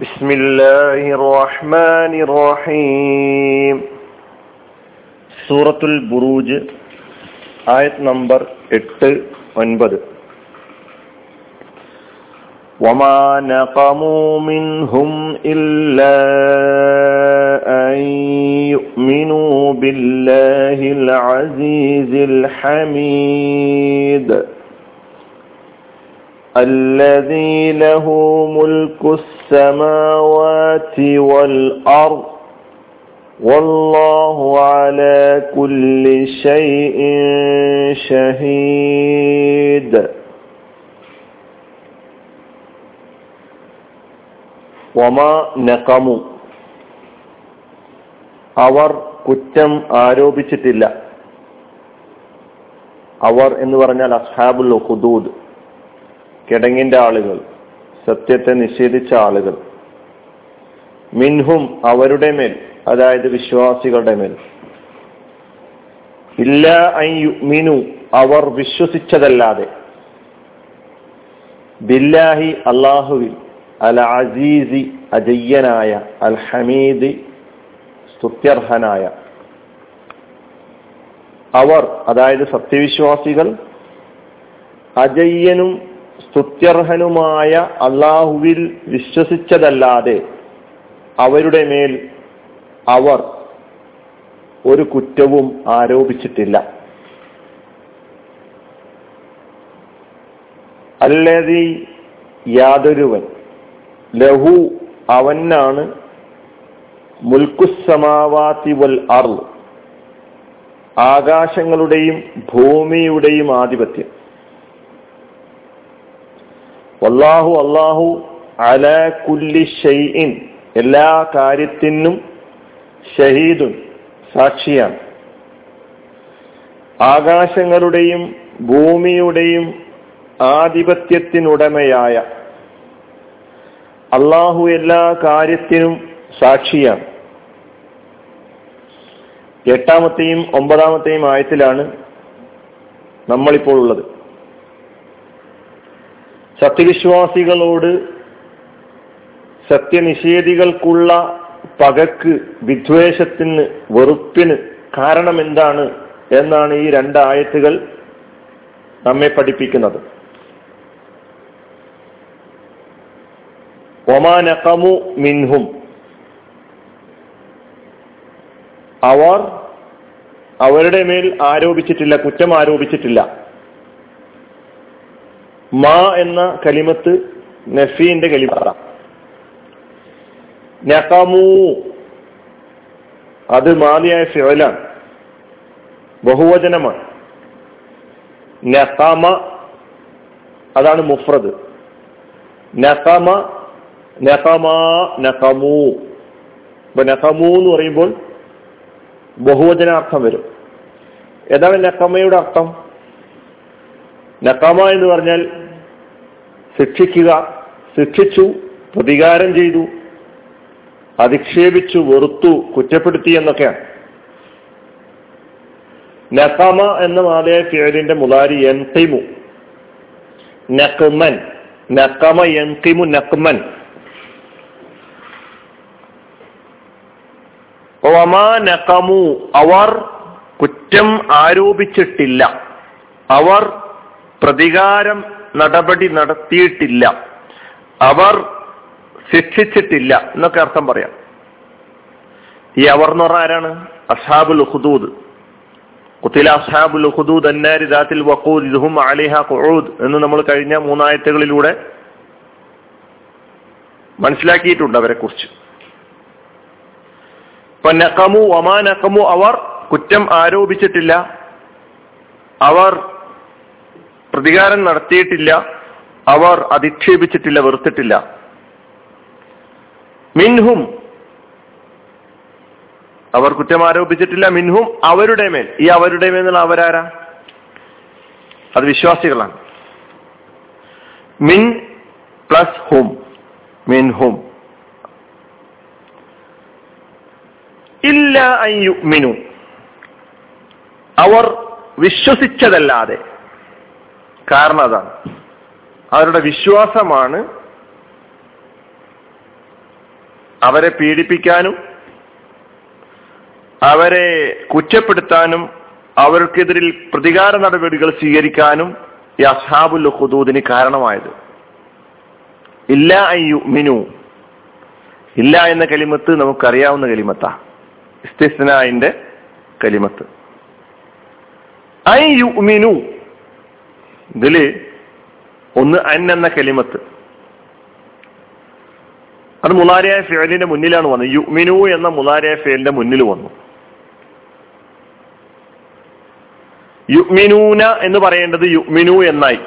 بسم الله الرحمن الرحيم സൂറത്തുൽ ബുറൂജ് ആയത് നമ്പർ എട്ട് ഒൻപത് وما نقموا منهم إلا أن يؤمنوا بالله العزيز الحميد الذي له ملك السماوات والأرض والله على كل شيء شهيد وما نقموا അവർ കുറ്റം ആരോപിച്ചിട്ടില്ല അവർ എന്ന് പറഞ്ഞാൽ അസ്ഹാബുൽ ഹുദൂദ് കിടങ്ങിന്റെ ആളുകൾ സത്യത്തെ നിഷേധിച്ച ആളുകൾ. മിൻഹും അവരുടെ മേൽ അതായത് വിശ്വാസികളുടെ മേൽ. ഇല്ല മിനു അവർ വിശ്വസിച്ചതല്ലാതെ. ബില്ലാഹി അള്ളാഹുവിൽ അൽ അസീസി അജയ്യനായ അൽ ഹമീദ് സ്തുത്യർഹനായ. അവർ അതായത് സത്യവിശ്വാസികൾ അജയ്യനും സ്തുത്യർഹനുമായ അള്ളാഹുവിൽ വിശ്വസിച്ചതല്ലാതെ അവരുടെ മേൽ അവർ ഒരു കുറ്റവും ആരോപിച്ചിട്ടില്ല. അല്ലതി യാതൊരുവൻ ലഹു അവനാണ് മുൽക്കുസമാവാത്തി വൽ അർ ആകാശങ്ങളുടെയും ഭൂമിയുടെയും ആധിപത്യം. വല്ലാഹു അള്ളാഹു അല കുല്ലി ഷെയ്ഇൻ എല്ലാ കാര്യത്തിനും ഷഹീദുൻ സാക്ഷിയാണ്. ആകാശങ്ങളുടെയും ഭൂമിയുടെയും ആധിപത്യത്തിനുടമയായ അള്ളാഹു എല്ലാ കാര്യത്തിനും സാക്ഷിയാണ്. എട്ടാമത്തെയും ഒമ്പതാമത്തെയും ആയത്തിലാണ് നമ്മളിപ്പോൾ ഉള്ളത്. സത്യവിശ്വാസികളോട് സത്യനിഷേധികൾക്കുള്ള പകക്ക് വിദ്വേഷത്തിന് വെറുപ്പിന് കാരണം എന്താണ് എന്നാണ് ഈ രണ്ടായത്തുകൾ നമ്മെ പഠിപ്പിക്കുന്നത്. ഒമാനകമു മിൻഹും. അവർ അവരുടെ മേൽ ആരോപിച്ചിട്ടില്ല കുറ്റം ആരോപിച്ചിട്ടില്ല. മാ എന്ന കലിമത്ത് നഫീന്റെ കലിമത്ത നഖമു. അത് മാലിയായ ഫിഴലാണ് ബഹുവചനമാണ്. നഖമ അതാണ് മുഫ്രദ്. നഖമ നസമ നഖമു. ഇപ്പൊ നഖമു എന്ന് പറയുമ്പോൾ ബഹുവചനാർത്ഥം വരും. ഏതാണ് നഖമയുടെ അർത്ഥം? നഖമ എന്ന് പറഞ്ഞാൽ ശിക്ഷിക്കുക ശിക്ഷിച്ചു പ്രതികാരം ചെയ്തു അധിക്ഷേപിച്ചു വെറുത്തു കുറ്റപ്പെടുത്തി എന്നൊക്കെയാണ്. നക്കാമ എന്ന മാതയ ഫിയലിന്റെ മുതാരി എൻകിമു നഖ്മൻ നക്കമ എൻകിമു നഖ്മൻ. നഖമു അവർ കുറ്റം ആരോപിച്ചിട്ടില്ല. അവർ പ്രതികാരം നടപടി നടത്തിയിട്ടില്ല. അവർ ശിക്ഷിച്ചിട്ടില്ല എന്നൊക്കെ അർത്ഥം പറയാം. ഈ അവർ എന്ന് പറഞ്ഞ ആരാണ്? അസാബുൽ ഹുദൂദ് കുത്തില അസാബുൽ ഹുദൂദ് അന്നാരി ദാത്തിൽ വഖൂദ് ഇതുഹും അലിഹ ഖുഊദ് എന്ന് നമ്മൾ കഴിഞ്ഞ മൂന്നായത്തുകളിലൂടെ മനസ്സിലാക്കിയിട്ടുണ്ട് അവരെ കുറിച്ച് ഇപ്പൊ നക്കമു ഒമാ നഖമു അവർ കുറ്റം ആരോപിച്ചിട്ടില്ല. അവർ പ്രതികാരം നടത്തിയിട്ടില്ല. അവർ അധിക്ഷേപിച്ചിട്ടില്ല വെറുത്തിട്ടില്ല. മിൻഹും അവർ കുറ്റം ആരോപിച്ചിട്ടില്ല. മിൻഹും അവരുടെ മേൽ. ഈ അവരുടെ മേൽ എന്നുള്ള അവരാരാ? അത് വിശ്വാസികളാണ്. മിൻ പ്ലസ് ഹും. മിൻ ഹും. ഇല്ല മിനു അവർ വിശ്വസിച്ചതല്ലാതെ കാരണം അതാണ്. അവരുടെ വിശ്വാസമാണ് അവരെ പീഡിപ്പിക്കാനും അവരെ കുറ്റപ്പെടുത്താനും അവർക്കെതിരിൽ പ്രതികാര നടപടികൾ സ്വീകരിക്കാനും ഈ അസ്ഹാബുൽ ഹുദൂദിന് കാരണമായത്. ഇല്ല മിനു ഇല്ല എന്ന കലിമത്ത് നമുക്കറിയാവുന്ന കലിമത്താ. ഇസ്തിസ്നായിന്റെ കലിമത്ത്. ഐ യുമിനു ഇതിൽ ഒന്ന് അൻ എന്ന കലിമത്ത്. അത് മുലാരിയായ ഫേലിന്റെ മുന്നിലാണ് വന്നത്. യുമിനു എന്ന മുലാരിയായ ഫേലിന്റെ മുന്നിൽ വന്നു. യുമിനൂന എന്ന് പറയേണ്ടത് യുമിനു എന്നായി.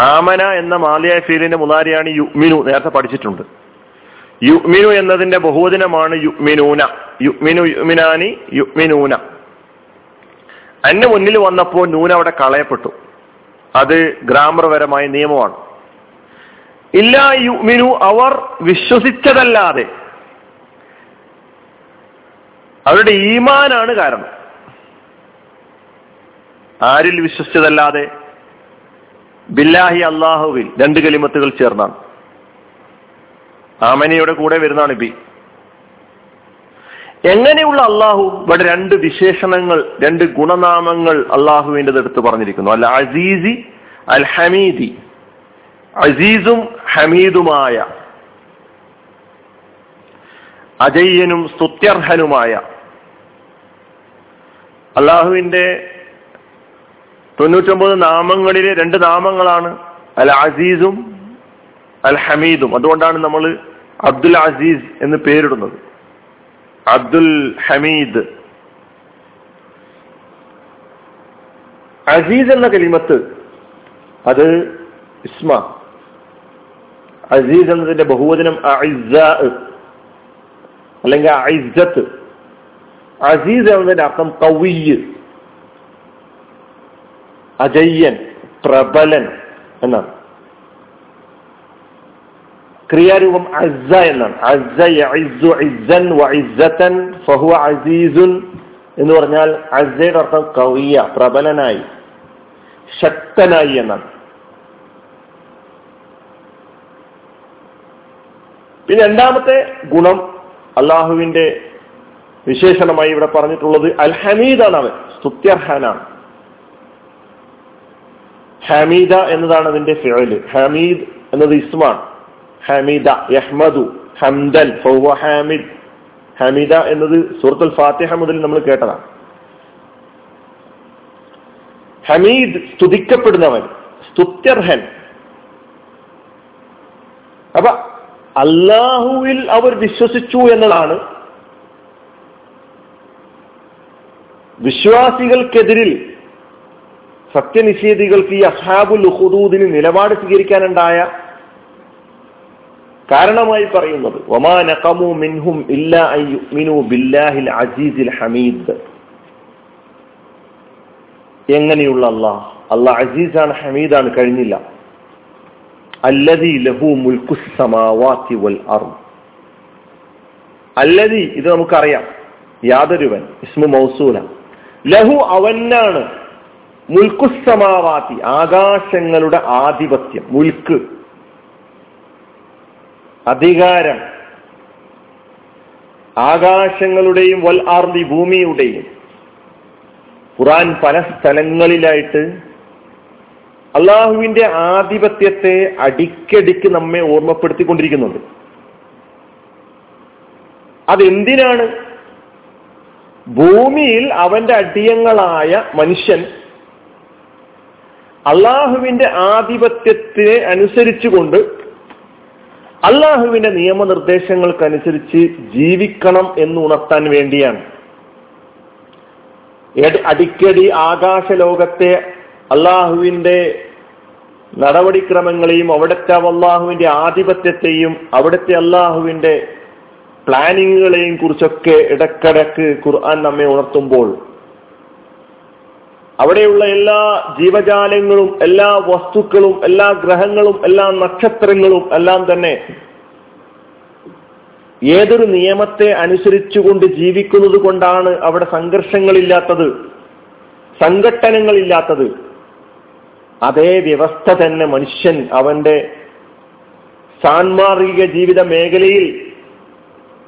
ആമന എന്ന മാലിയായ ഫീലിന്റെ മുതാരിയാണ് യുമിനു നേരത്തെ പഠിച്ചിട്ടുണ്ട്. യുമിനു എന്നതിന്റെ ബഹുവചനമാണ് യുമിനൂന യുമിനു യുമിനാനി യുമിനൂന അന്നെ മുന്നിൽ വന്നപ്പോൾ നൂന അവിടെ കളയപ്പെട്ടു. അത് ഗ്രാമർപരമായ നിയമമാണ്. ഇല്ല യുമിനു അവർ വിശ്വസിച്ചതല്ലാതെ അവരുടെ ഈമാനാണ് കാരണം. ആരിൽ വിശ്വസിച്ചതല്ലാതെ ബില്ലാഹി അള്ളാഹുവിൽ രണ്ട് കലിമത്തുകൾ ചേർന്നാണ്. ആമനയുടെ കൂടെ വരുന്നതാണ് ബി. എങ്ങനെയുള്ള അള്ളാഹു ഇവിടെ രണ്ട് വിശേഷണങ്ങൾ രണ്ട് ഗുണനാമങ്ങൾ അള്ളാഹുവിന്റെ അടുത്ത് പറഞ്ഞിരിക്കുന്നു. അല്ല അസീസി അൽ ഹമീദി അസീസും ഹമീദുമായ അജയ്യനും സ്തുത്യർഹനുമായ. അള്ളാഹുവിന്റെ തൊണ്ണൂറ്റൊമ്പത് നാമങ്ങളിലെ രണ്ട് നാമങ്ങളാണ് അൽ അസീസും അൽ ഹമീദും. അതുകൊണ്ടാണ് നമ്മൾ അബ്ദുൽ അസീസ് എന്ന് പേരിടുന്നത്. അബ്ദുൽ ഹമീദ്. അസീസ് എന്ന കലിമത്ത് അത് ഇസ്മ. അസീസ് എന്നതിന്റെ ബഹുവചനം അല്ലെങ്കിൽ ഐസത്ത് അസീസ് എന്നതിന്റെ അർത്ഥം കവിയ്. അജയ്യൻ പ്രബലൻ എന്നാണ്. ക്രിയാരൂപം അസ എന്നാണ്. ഫഹുവ അസീസുൻ എന്ന് പറഞ്ഞാൽ അസയുടെ അർത്ഥം കവിയ പ്രബലനായി ശക്തനായി എന്നാണ്. പിന്നെ രണ്ടാമത്തെ ഗുണം അള്ളാഹുവിന്റെ വിശേഷണമായി ഇവിടെ പറഞ്ഞിട്ടുള്ളത് അൽ ഹമീദാണ് അവൻ സ്തുത്യർഹാനാണ്. ഹമീദ എന്നതാണ് അതിന്റെ ഫിഴൽ ഹമീദ് എന്നത് ഇസ്മാണ്. ഹമീദ യഹ്മദു ഹംദൻ ഫൗവ ഹാമിദ്. ഹമീദ എന്നത് സൂറത്തുൽ ഫാത്തിഹ മുതൽ നമ്മൾ കേട്ടതാണ് ഹമീദ് സ്തുതിക്കപ്പെടുന്നവൻ സ്തുത്യർഹൻ. അപ്പൊ അള്ളാഹുവിൽ അവർ വിശ്വസിച്ചു എന്നതാണ് വിശ്വാസികൾക്കെതിരിൽ സത്യനിഷേധികൾക്ക് ഈ അസാബുൽ ഹുദൂദിന് നിലപാട് സ്വീകരിക്കാനുണ്ടായ കാരണമായി പറയുന്നത് നഖമു മിൻഹും ഇല്ലാ ബില്ലാഹിൽ അജീസിൽ ഹമീദ്. എങ്ങനെയുള്ള അള്ളാഹ്? അള്ളാഹ് അസീസാണ് ഹമീദാണ് കഴിഞ്ഞില്ല. അല്ലതി ലഹു മുൽക്കുസമാവാത്തി വൽ അർ അല്ലതി ഇത് നമുക്കറിയാം. യാതൊരുവൻ ഇസ്മു മൗസൂല. ലഹു അവനാണ് മുൽക്കുസമാവാത്തി ആകാശങ്ങളുടെ ആധിപത്യം മുൽക്ക്. അധികാരം ആകാശങ്ങളുടെയും വൽ ആർദി ഭൂമിയുടെയും. ഖുറാൻ പല സ്ഥലങ്ങളിലായിട്ട് അള്ളാഹുവിന്റെ ആധിപത്യത്തെ അടിക്കടിക്ക് നമ്മെ ഓർമ്മപ്പെടുത്തിക്കൊണ്ടിരിക്കുന്നുണ്ട്. അതെന്തിനാണ്? ഭൂമിയിൽ അവന്റെ അടിയങ്ങളായ മനുഷ്യൻ അള്ളാഹുവിന്റെ ആധിപത്യത്തിനെ അനുസരിച്ചുകൊണ്ട് അള്ളാഹുവിന്റെ നിയമനിർദ്ദേശങ്ങൾക്കനുസരിച്ച് ജീവിക്കണം എന്ന് ഉണർത്താൻ വേണ്ടിയാണ്. അടിക്കടി ആകാശ ലോകത്തെ അള്ളാഹുവിന്റെ നടപടിക്രമങ്ങളെയും അവിടുത്തെ അള്ളാഹുവിന്റെ ആധിപത്യത്തെയും അവിടുത്തെ അള്ളാഹുവിന്റെ പ്ലാനിങ്ങുകളെയും കുറിച്ചൊക്കെ ഇടക്കിടക്ക് ഖുർആൻ നമ്മെ ഉണർത്തുമ്പോൾ അവിടെയുള്ള എല്ലാ ജീവജാലങ്ങളും എല്ലാ വസ്തുക്കളും എല്ലാ ഗ്രഹങ്ങളും എല്ലാ നക്ഷത്രങ്ങളും എല്ലാം തന്നെ ഏതൊരു നിയമത്തെ അനുസരിച്ചുകൊണ്ട് ജീവിക്കുന്നത് കൊണ്ടാണ് അവിടെ സംഘർഷങ്ങളില്ലാത്തത് സംഘട്ടനങ്ങളില്ലാത്തത്. അതേ വ്യവസ്ഥ തന്നെ മനുഷ്യൻ അവന്റെ സാൻമാർഗിക ജീവിത മേഖലയിൽ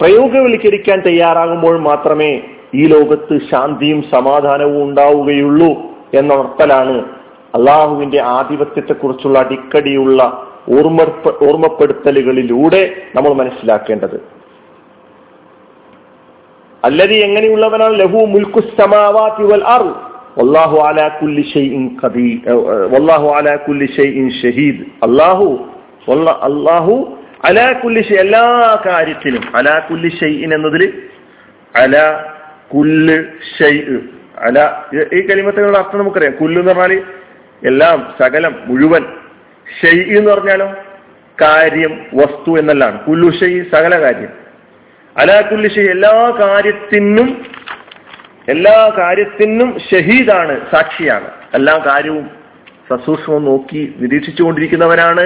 പ്രയോഗവൽക്കരിക്കാൻ തയ്യാറാകുമ്പോൾ മാത്രമേ ഈ ലോകത്ത് ശാന്തിയും സമാധാനവും ഉണ്ടാവുകയുള്ളൂ എന്നർത്ഥലാണ് അള്ളാഹുവിന്റെ ആധിപത്യത്തെക്കുറിച്ചുള്ള അടിക്കടിയുള്ള ഓർമ്മ ഓർമ്മപ്പെടുത്തലുകളിലൂടെ നമ്മൾ മനസ്സിലാക്കേണ്ടത്. അല്ലതി എങ്ങനെയുള്ളവനാണ് ലഹു മുൽക്കു സമാവാതി വൽ അർ വല്ലാഹു അലാ കുല്ലി വല്ലാഹു അലാ കുല്ലി ഷഹീദ്. അല്ലാഹു അല്ലാഹു അലാ കുല്ലി അലാ കുല്ല് ഷൈ അല ഈ കലിമത്തിനുള്ള അർത്ഥം നമുക്കറിയാം. കുല്ല് എന്ന് പറഞ്ഞാൽ എല്ലാം സകലം മുഴുവൻ ഷൈ എന്ന് പറഞ്ഞാലോ? കാര്യം വസ്തു എന്നല്ലാണ്. കുല്ലു ഷൈ സകല കാര്യം. അല കുല്ലു ഷെയ് എല്ലാ കാര്യത്തിനും എല്ലാ കാര്യത്തിനും ഷഹീദാണ് സാക്ഷിയാണ്. എല്ലാ കാര്യവും സസൂക്ഷ്മം നോക്കി നിരീക്ഷിച്ചു കൊണ്ടിരിക്കുന്നവനാണ്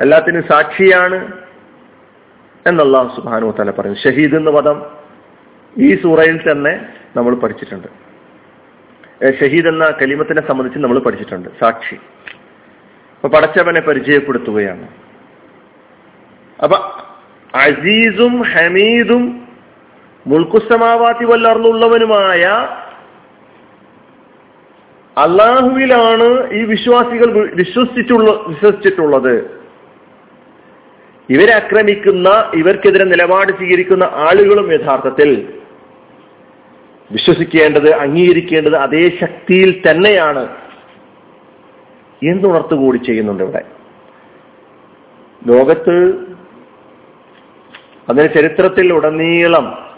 എല്ലാത്തിനും സാക്ഷിയാണ്. എന്നുള്ള സുബാനു തല പറയുന്നു. ഷഹീദ് എന്ന പദം ഈ സൂറയിൽ തന്നെ നമ്മൾ പഠിച്ചിട്ടുണ്ട്. ഷഹീദ് എന്ന കലിമത്തിനെ സംബന്ധിച്ച് നമ്മൾ പഠിച്ചിട്ടുണ്ട്. സാക്ഷി. അപ്പൊ പടച്ചവനെ പരിചയപ്പെടുത്തുകയാണ്. അപ്പൊ അസീസും ഹമീദും മുൾക്കുസമാവാത്തി വല്ലർന്നുള്ളവനുമായ അള്ളാഹുവിലാണ് ഈ വിശ്വാസികൾ വിശ്വസിച്ചുള്ള വിശ്വസിച്ചിട്ടുള്ളത്. ഇവരെ ആക്രമിക്കുന്ന ഇവർക്കെതിരെ നിലപാട് സ്വീകരിക്കുന്ന ആളുകളും യഥാർത്ഥത്തിൽ വിശ്വസിക്കേണ്ടത് അംഗീകരിക്കേണ്ടത് അതേ ശക്തിയിൽ തന്നെയാണ്. എന്തുണർത്തുകൂടി ചെയ്യുന്നുണ്ട് ഇവിടെ? ലോകത്ത് അതിന് ചരിത്രത്തിൽ ഉടനീളം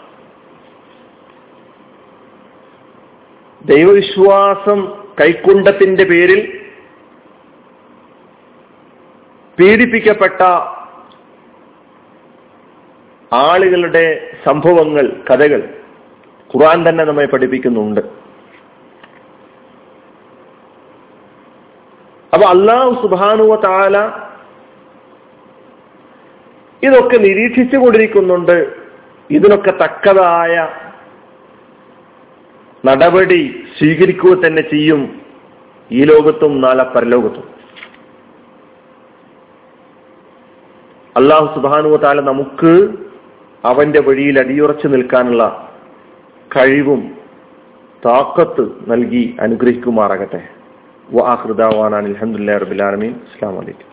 ദൈവവിശ്വാസം കൈക്കുണ്ടത്തിന്റെ പേരിൽ പീഡിപ്പിക്കപ്പെട്ട ആളുകളുടെ സംഭവങ്ങൾ കഥകൾ ഖുർആൻ തന്നെ നമ്മെ പഠിപ്പിക്കുന്നുണ്ട്. അപ്പൊ അള്ളാഹു സുബാനുവ താല ഇതൊക്കെ നിരീക്ഷിച്ചു കൊണ്ടിരിക്കുന്നുണ്ട്. ഇതിനൊക്കെ തക്കതായ നടപടി സ്വീകരിക്കുക തന്നെ ചെയ്യും ഈ ലോകത്തും നാളെ പരലോകത്തും. അള്ളാഹു സുബാനുവ താല നമുക്ക് അവന്റെ വഴിയിൽ അടിയുറച്ചു നിൽക്കാനുള്ള കഴിവും താക്കത്ത് നൽകി അനുഗ്രഹിക്കുമാറാകട്ടെ. വാഹൃദാവാനാണ് അലഹമുല്ലാ റബുലാലമീൻ അസ്സാം വലൈക്കും